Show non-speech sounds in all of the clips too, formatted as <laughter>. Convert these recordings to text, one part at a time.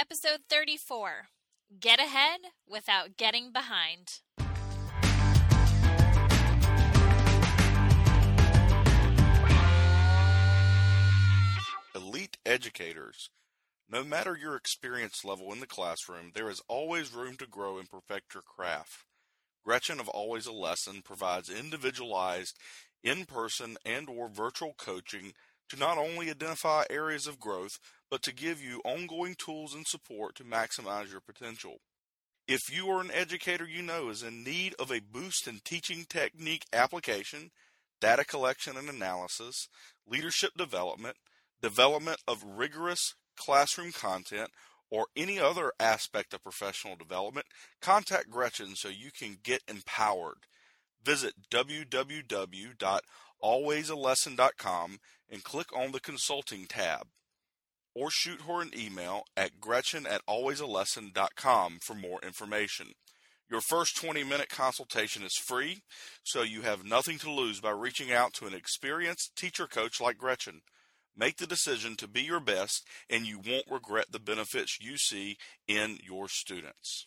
Episode 34 Get Ahead Without Getting Behind. Elite educators. No matter your experience level in the classroom, there is always room to grow and perfect your craft. Gretchen of Always a Lesson provides individualized in-person and or virtual coaching to not only identify areas of growth, but to give you ongoing tools and support to maximize your potential. If you are an educator you know is in need of a boost in teaching technique application, data collection and analysis, leadership development, development of rigorous classroom content, or any other aspect of professional development, contact Gretchen so you can get empowered. Visit www.alwaysalesson.com and click on the consulting tab. Or shoot her an email at gretchen at alwaysalesson.com for more information. Your first 20 minute consultation is free, so you have nothing to lose by reaching out to an experienced teacher coach like Gretchen. Make the decision to be your best, and you won't regret the benefits you see in your students.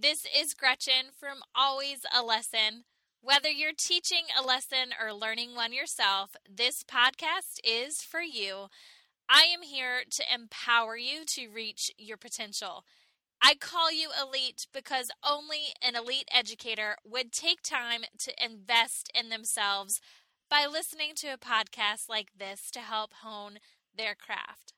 This is Gretchen from Always a Lesson. Whether you're teaching a lesson or learning one yourself, this podcast is for you. I am here to empower you to reach your potential. I call you elite because only an elite educator would take time to invest in themselves by listening to a podcast like this to help hone their craft.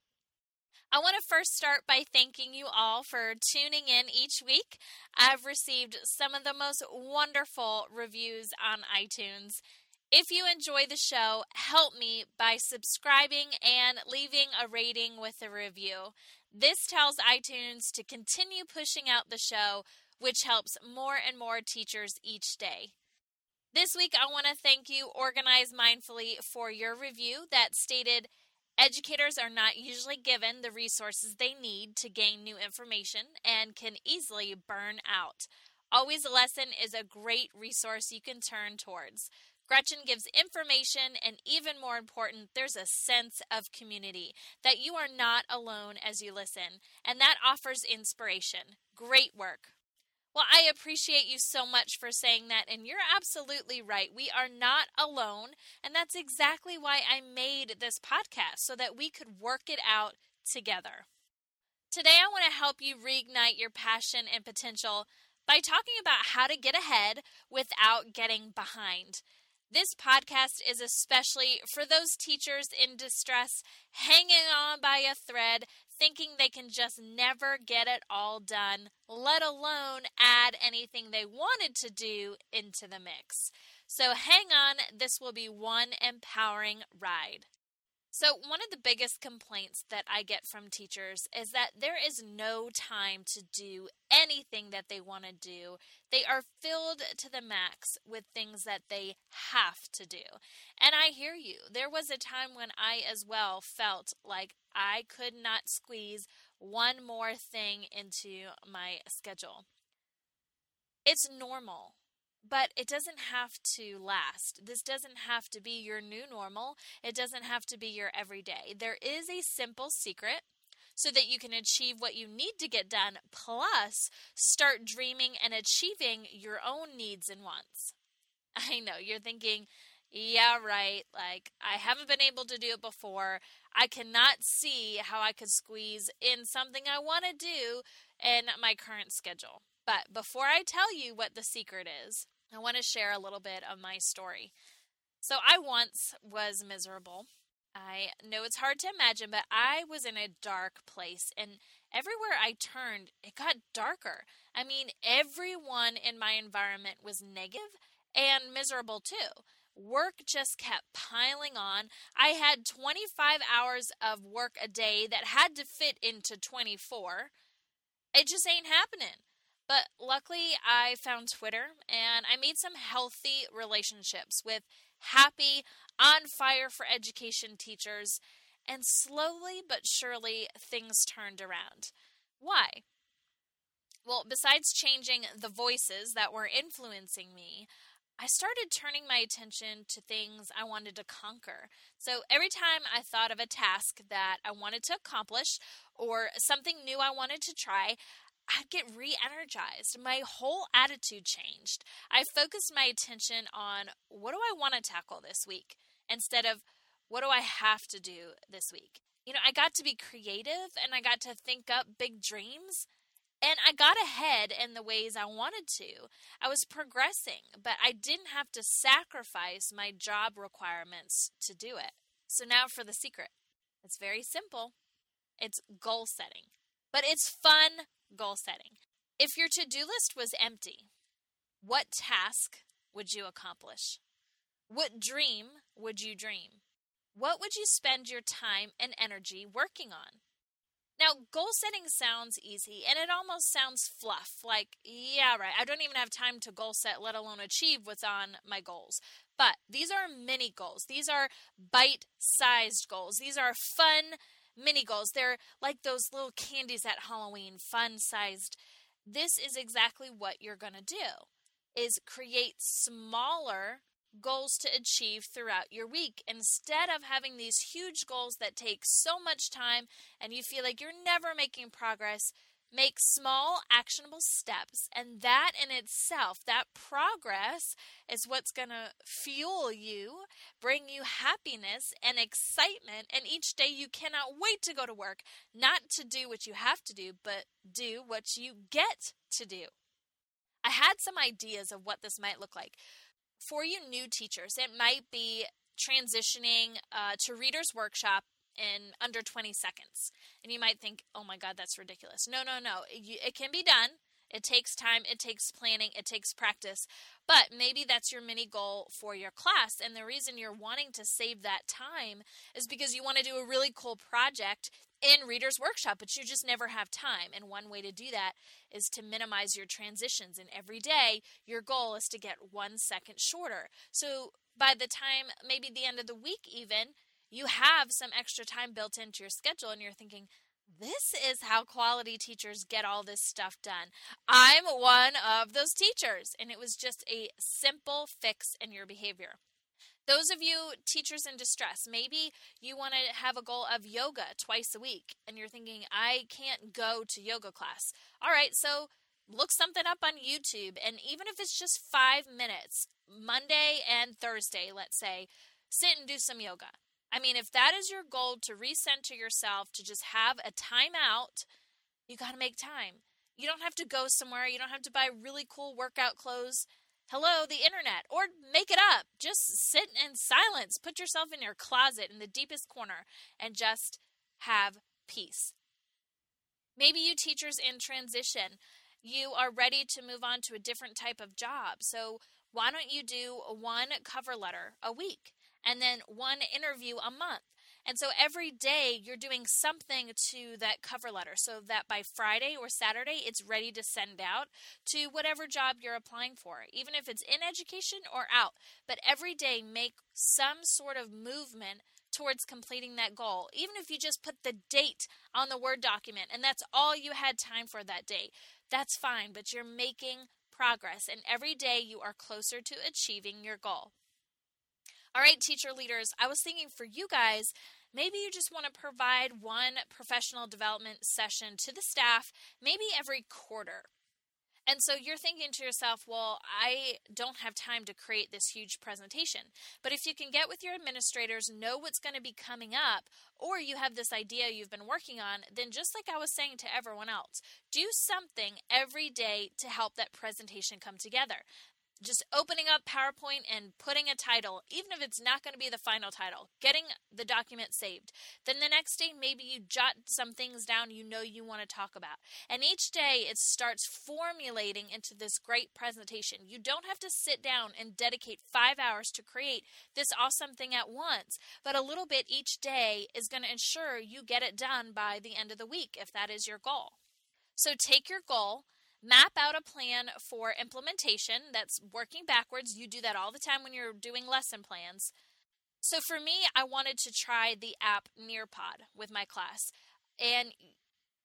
I want to first start by thanking you all for tuning in each week. I've received some of the most wonderful reviews on iTunes. If you enjoy the show, help me by subscribing and leaving a rating with a review. This tells iTunes to continue pushing out the show, which helps more and more teachers each day. This week, I want to thank you, Organize Mindfully, for your review that stated Educators are not usually given the resources they need to gain new information and can easily burn out. Always a Lesson is a great resource you can turn towards. Gretchen gives information, and even more important, there's a sense of community that you are not alone as you listen, and that offers inspiration. Great work. Well, I appreciate you so much for saying that, and you're absolutely right. We are not alone, and that's exactly why I made this podcast so that we could work it out together. Today, I want to help you reignite your passion and potential by talking about how to get ahead without getting behind. This podcast is especially for those teachers in distress, hanging on by a thread, thinking they can just never get it all done, let alone add anything they wanted to do into the mix. So hang on, this will be one empowering ride. So, one of the biggest complaints that I get from teachers is that there is no time to do anything that they want to do. They are filled to the max with things that they have to do. And I hear you. There was a time when I as well felt like I could not squeeze one more thing into my schedule. It's normal but it doesn't have to last. This doesn't have to be your new normal. It doesn't have to be your everyday. There is a simple secret so that you can achieve what you need to get done, plus start dreaming and achieving your own needs and wants. <laughs> I know you're thinking, yeah, right. Like, I haven't been able to do it before. I cannot see how I could squeeze in something I want to do in my current schedule. But before I tell you what the secret is, I want to share a little bit of my story. So, I once was miserable. I know it's hard to imagine, but I was in a dark place, and everywhere I turned, it got darker. I mean, everyone in my environment was negative and miserable too. work just kept piling on. I had 25 hours of work a day that had to fit into 24. It just ain't happening. But luckily, I found Twitter and I made some healthy relationships with happy, on fire for education teachers, and slowly but surely things turned around. Why? Well, besides changing the voices that were influencing me, I started turning my attention to things I wanted to conquer. So every time I thought of a task that I wanted to accomplish or something new I wanted to try, I'd get re energized. My whole attitude changed. I focused my attention on what do I want to tackle this week instead of what do I have to do this week. You know, I got to be creative and I got to think up big dreams and I got ahead in the ways I wanted to. I was progressing, but I didn't have to sacrifice my job requirements to do it. So now for the secret. It's very simple. It's goal setting. But it's fun goal setting. If your to do list was empty, what task would you accomplish? What dream would you dream? What would you spend your time and energy working on? Now, goal setting sounds easy and it almost sounds fluff. Like, yeah, right, I don't even have time to goal set, let alone achieve what's on my goals. But these are mini goals. These are bite sized goals. These are fun mini goals. They're like those little candies at Halloween, fun sized. This is exactly what you're going to do is create smaller goals to achieve throughout your week instead of having these huge goals that take so much time and you feel like you're never making progress make small actionable steps and that in itself that progress is what's going to fuel you bring you happiness and excitement and each day you cannot wait to go to work not to do what you have to do but do what you get to do. I had some ideas of what this might look like. For you new teachers, it might be transitioning uh, to Reader's Workshop in under 20 seconds. And you might think, oh my God, that's ridiculous. No, no, no. It, it can be done. It takes time, it takes planning, it takes practice. But maybe that's your mini goal for your class. And the reason you're wanting to save that time is because you want to do a really cool project in Reader's Workshop, but you just never have time. And one way to do that is to minimize your transitions. And every day, your goal is to get one second shorter. So by the time, maybe the end of the week, even, you have some extra time built into your schedule, and you're thinking, this is how quality teachers get all this stuff done. I'm one of those teachers, and it was just a simple fix in your behavior. Those of you teachers in distress, maybe you want to have a goal of yoga twice a week, and you're thinking, I can't go to yoga class. All right, so look something up on YouTube, and even if it's just five minutes, Monday and Thursday, let's say, sit and do some yoga. I mean, if that is your goal to recenter yourself, to just have a timeout, you got to make time. You don't have to go somewhere. You don't have to buy really cool workout clothes. Hello, the internet, or make it up. Just sit in silence. Put yourself in your closet in the deepest corner and just have peace. Maybe you teachers in transition, you are ready to move on to a different type of job. So, why don't you do one cover letter a week? And then one interview a month. And so every day you're doing something to that cover letter so that by Friday or Saturday it's ready to send out to whatever job you're applying for, even if it's in education or out. But every day make some sort of movement towards completing that goal. Even if you just put the date on the Word document and that's all you had time for that day, that's fine, but you're making progress and every day you are closer to achieving your goal. All right, teacher leaders, I was thinking for you guys, maybe you just want to provide one professional development session to the staff, maybe every quarter. And so you're thinking to yourself, well, I don't have time to create this huge presentation. But if you can get with your administrators, know what's going to be coming up, or you have this idea you've been working on, then just like I was saying to everyone else, do something every day to help that presentation come together just opening up PowerPoint and putting a title, even if it's not going to be the final title, getting the document saved. Then the next day, maybe you jot some things down you know you want to talk about. And each day, it starts formulating into this great presentation. You don't have to sit down and dedicate five hours to create this awesome thing at once, but a little bit each day is going to ensure you get it done by the end of the week if that is your goal. So take your goal map out a plan for implementation that's working backwards. You do that all the time when you're doing lesson plans. So for me, I wanted to try the app Nearpod with my class. And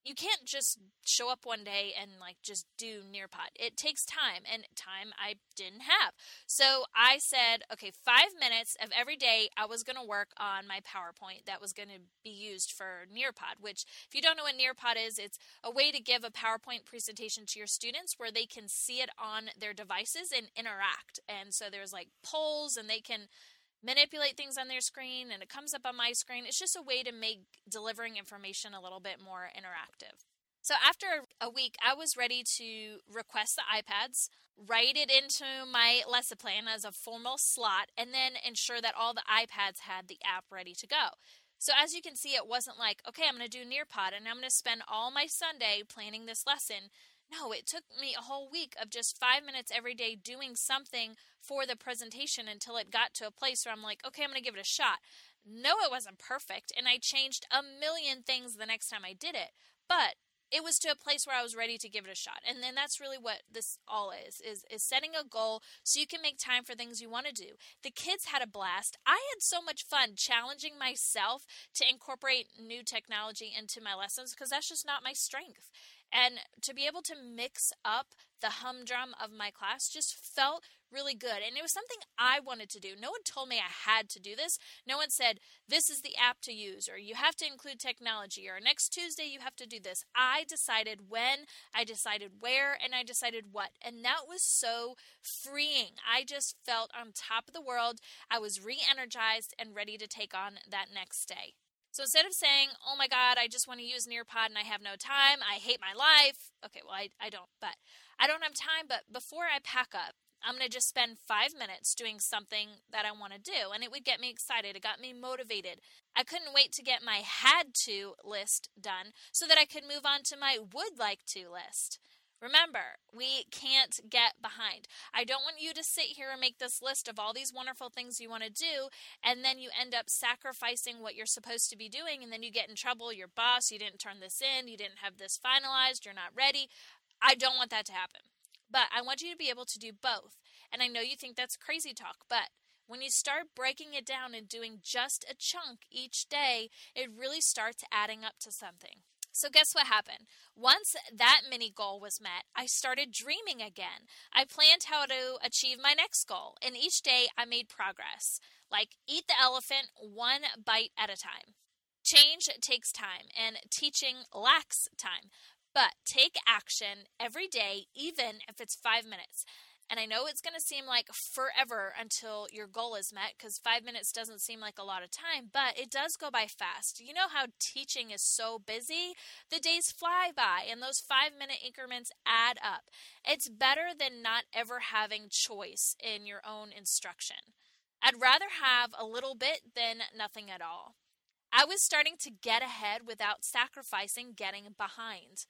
you can't just show up one day and like just do Nearpod. It takes time and time I didn't have. So I said, okay, five minutes of every day I was going to work on my PowerPoint that was going to be used for Nearpod, which if you don't know what Nearpod is, it's a way to give a PowerPoint presentation to your students where they can see it on their devices and interact. And so there's like polls and they can manipulate things on their screen and it comes up on my screen. It's just a way to make delivering information a little bit more interactive. So after a week, I was ready to request the iPads, write it into my lesson plan as a formal slot, and then ensure that all the iPads had the app ready to go. So as you can see, it wasn't like, okay, I'm going to do Nearpod and I'm going to spend all my Sunday planning this lesson. No, it took me a whole week of just five minutes every day doing something for the presentation until it got to a place where I'm like, okay, I'm going to give it a shot. No, it wasn't perfect, and I changed a million things the next time I did it, but it was to a place where I was ready to give it a shot. And then that's really what this all is, is is setting a goal so you can make time for things you want to do. The kids had a blast. I had so much fun challenging myself to incorporate new technology into my lessons because that's just not my strength. And to be able to mix up the humdrum of my class just felt really good. And it was something I wanted to do. No one told me I had to do this. No one said, this is the app to use, or you have to include technology, or next Tuesday you have to do this. I decided when, I decided where, and I decided what. And that was so freeing. I just felt on top of the world. I was re energized and ready to take on that next day. So instead of saying, oh my God, I just want to use Nearpod and I have no time, I hate my life. Okay, well, I, I don't, but I don't have time. But before I pack up, I'm going to just spend five minutes doing something that I want to do. And it would get me excited. It got me motivated. I couldn't wait to get my had to list done so that I could move on to my would like to list. Remember, we can't get behind. I don't want you to sit here and make this list of all these wonderful things you want to do, and then you end up sacrificing what you're supposed to be doing, and then you get in trouble. Your boss, you didn't turn this in, you didn't have this finalized, you're not ready. I don't want that to happen. But I want you to be able to do both. And I know you think that's crazy talk, but when you start breaking it down and doing just a chunk each day, it really starts adding up to something. So, guess what happened? Once that mini goal was met, I started dreaming again. I planned how to achieve my next goal, and each day I made progress. Like, eat the elephant one bite at a time. Change takes time, and teaching lacks time. But take action every day, even if it's five minutes. And I know it's going to seem like forever until your goal is met because five minutes doesn't seem like a lot of time, but it does go by fast. You know how teaching is so busy? The days fly by, and those five minute increments add up. It's better than not ever having choice in your own instruction. I'd rather have a little bit than nothing at all. I was starting to get ahead without sacrificing getting behind.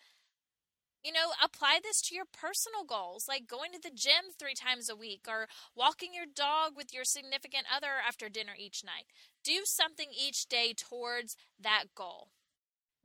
You know, apply this to your personal goals, like going to the gym three times a week or walking your dog with your significant other after dinner each night. Do something each day towards that goal.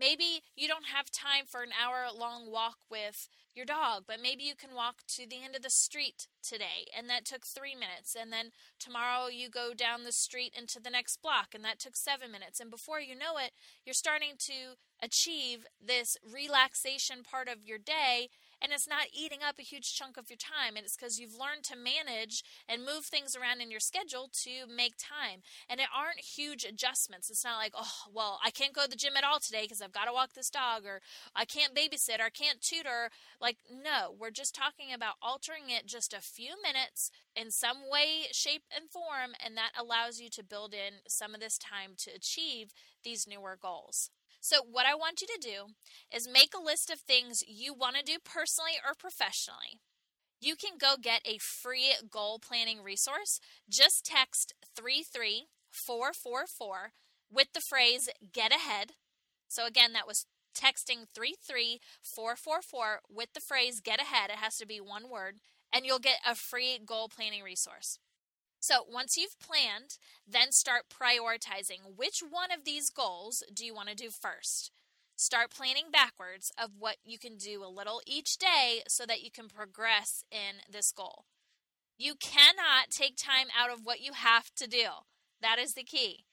Maybe you don't have time for an hour long walk with your dog, but maybe you can walk to the end of the street today, and that took three minutes. And then tomorrow you go down the street into the next block, and that took seven minutes. And before you know it, you're starting to achieve this relaxation part of your day and it's not eating up a huge chunk of your time and it's because you've learned to manage and move things around in your schedule to make time. And it aren't huge adjustments. It's not like oh well i can't go to the gym at all today because i've got to walk this dog or i can't babysit or i can't tutor like no we're just talking about altering it just a few minutes in some way shape and form and that allows you to build in some of this time to achieve these newer goals so, what I want you to do is make a list of things you want to do personally or professionally. you can go get a free goal planning resource. Just text 33444 with the phrase get ahead. So, again, that was texting 33444 with the phrase get ahead. It has to be one word, and you'll get a free goal planning resource. So, once you've planned, then start prioritizing which one of these goals do you want to do first. Start planning backwards of what you can do a little each day so that you can progress in this goal. You cannot take time out of what you have to do. That is the key.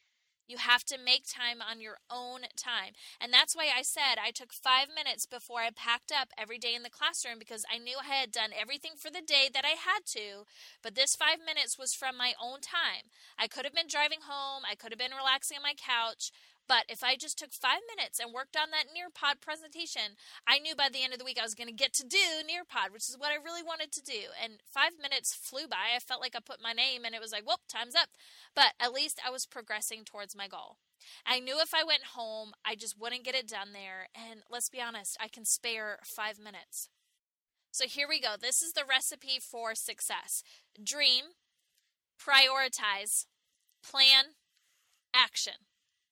You have to make time on your own time. And that's why I said I took five minutes before I packed up every day in the classroom because I knew I had done everything for the day that I had to. But this five minutes was from my own time. I could have been driving home, I could have been relaxing on my couch, but if I just took five minutes and worked on that Nearpod presentation, I knew by the end of the week I was going to get to do Nearpod, which is what I really wanted to do. And five minutes flew by. I felt like I put my name and it was like, whoop, time's up. But at least I was progressing towards my goal. I knew if I went home, I just wouldn't get it done there. And let's be honest, I can spare five minutes. So here we go. This is the recipe for success dream, prioritize, plan, action.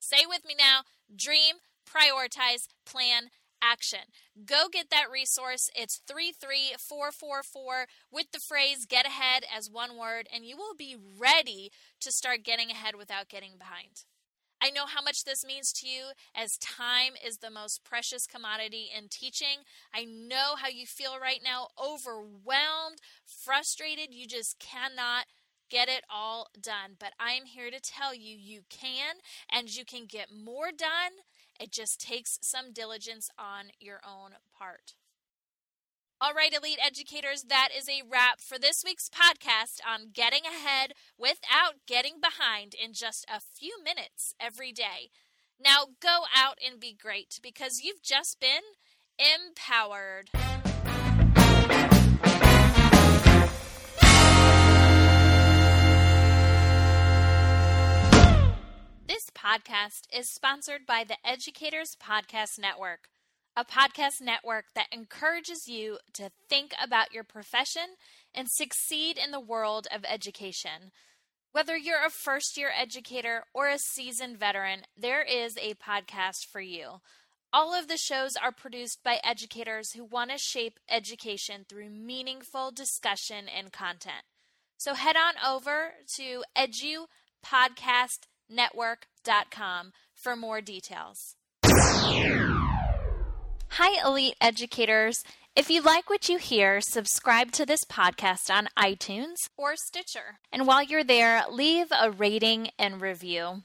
Say with me now dream, prioritize, plan, action. Go get that resource. It's 33444 with the phrase get ahead as one word, and you will be ready to start getting ahead without getting behind. I know how much this means to you as time is the most precious commodity in teaching. I know how you feel right now overwhelmed, frustrated. You just cannot get it all done. But I'm here to tell you, you can, and you can get more done. It just takes some diligence on your own part. All right, elite educators, that is a wrap for this week's podcast on getting ahead without getting behind in just a few minutes every day. Now go out and be great because you've just been empowered. Podcast is sponsored by the Educators Podcast Network, a podcast network that encourages you to think about your profession and succeed in the world of education. Whether you're a first year educator or a seasoned veteran, there is a podcast for you. All of the shows are produced by educators who want to shape education through meaningful discussion and content. So head on over to edupodcast.com network.com for more details. Hi, Elite Educators. If you like what you hear, subscribe to this podcast on iTunes or Stitcher. And while you're there, leave a rating and review.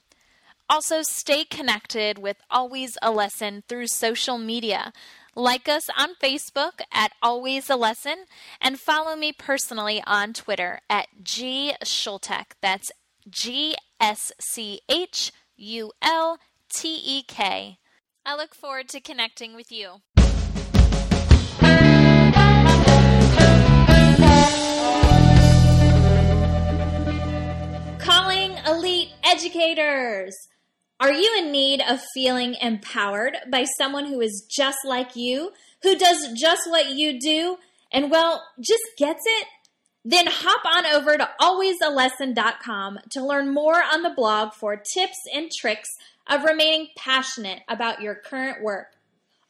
Also, stay connected with Always a Lesson through social media. Like us on Facebook at Always a Lesson and follow me personally on Twitter at G Schultek. That's G S C H U L T E K. I look forward to connecting with you. Calling elite educators. Are you in need of feeling empowered by someone who is just like you, who does just what you do, and well, just gets it? Then hop on over to alwaysalesson.com to learn more on the blog for tips and tricks of remaining passionate about your current work.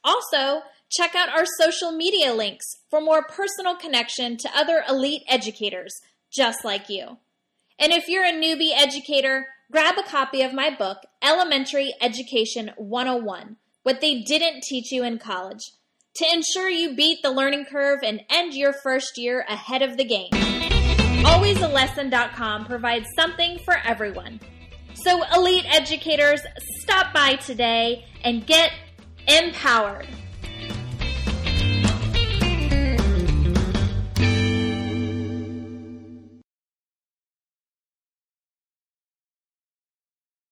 Also, check out our social media links for more personal connection to other elite educators just like you. And if you're a newbie educator, grab a copy of my book, Elementary Education 101 What They Didn't Teach You in College to ensure you beat the learning curve and end your first year ahead of the game. AlwaysALesson.com provides something for everyone. So, elite educators, stop by today and get empowered.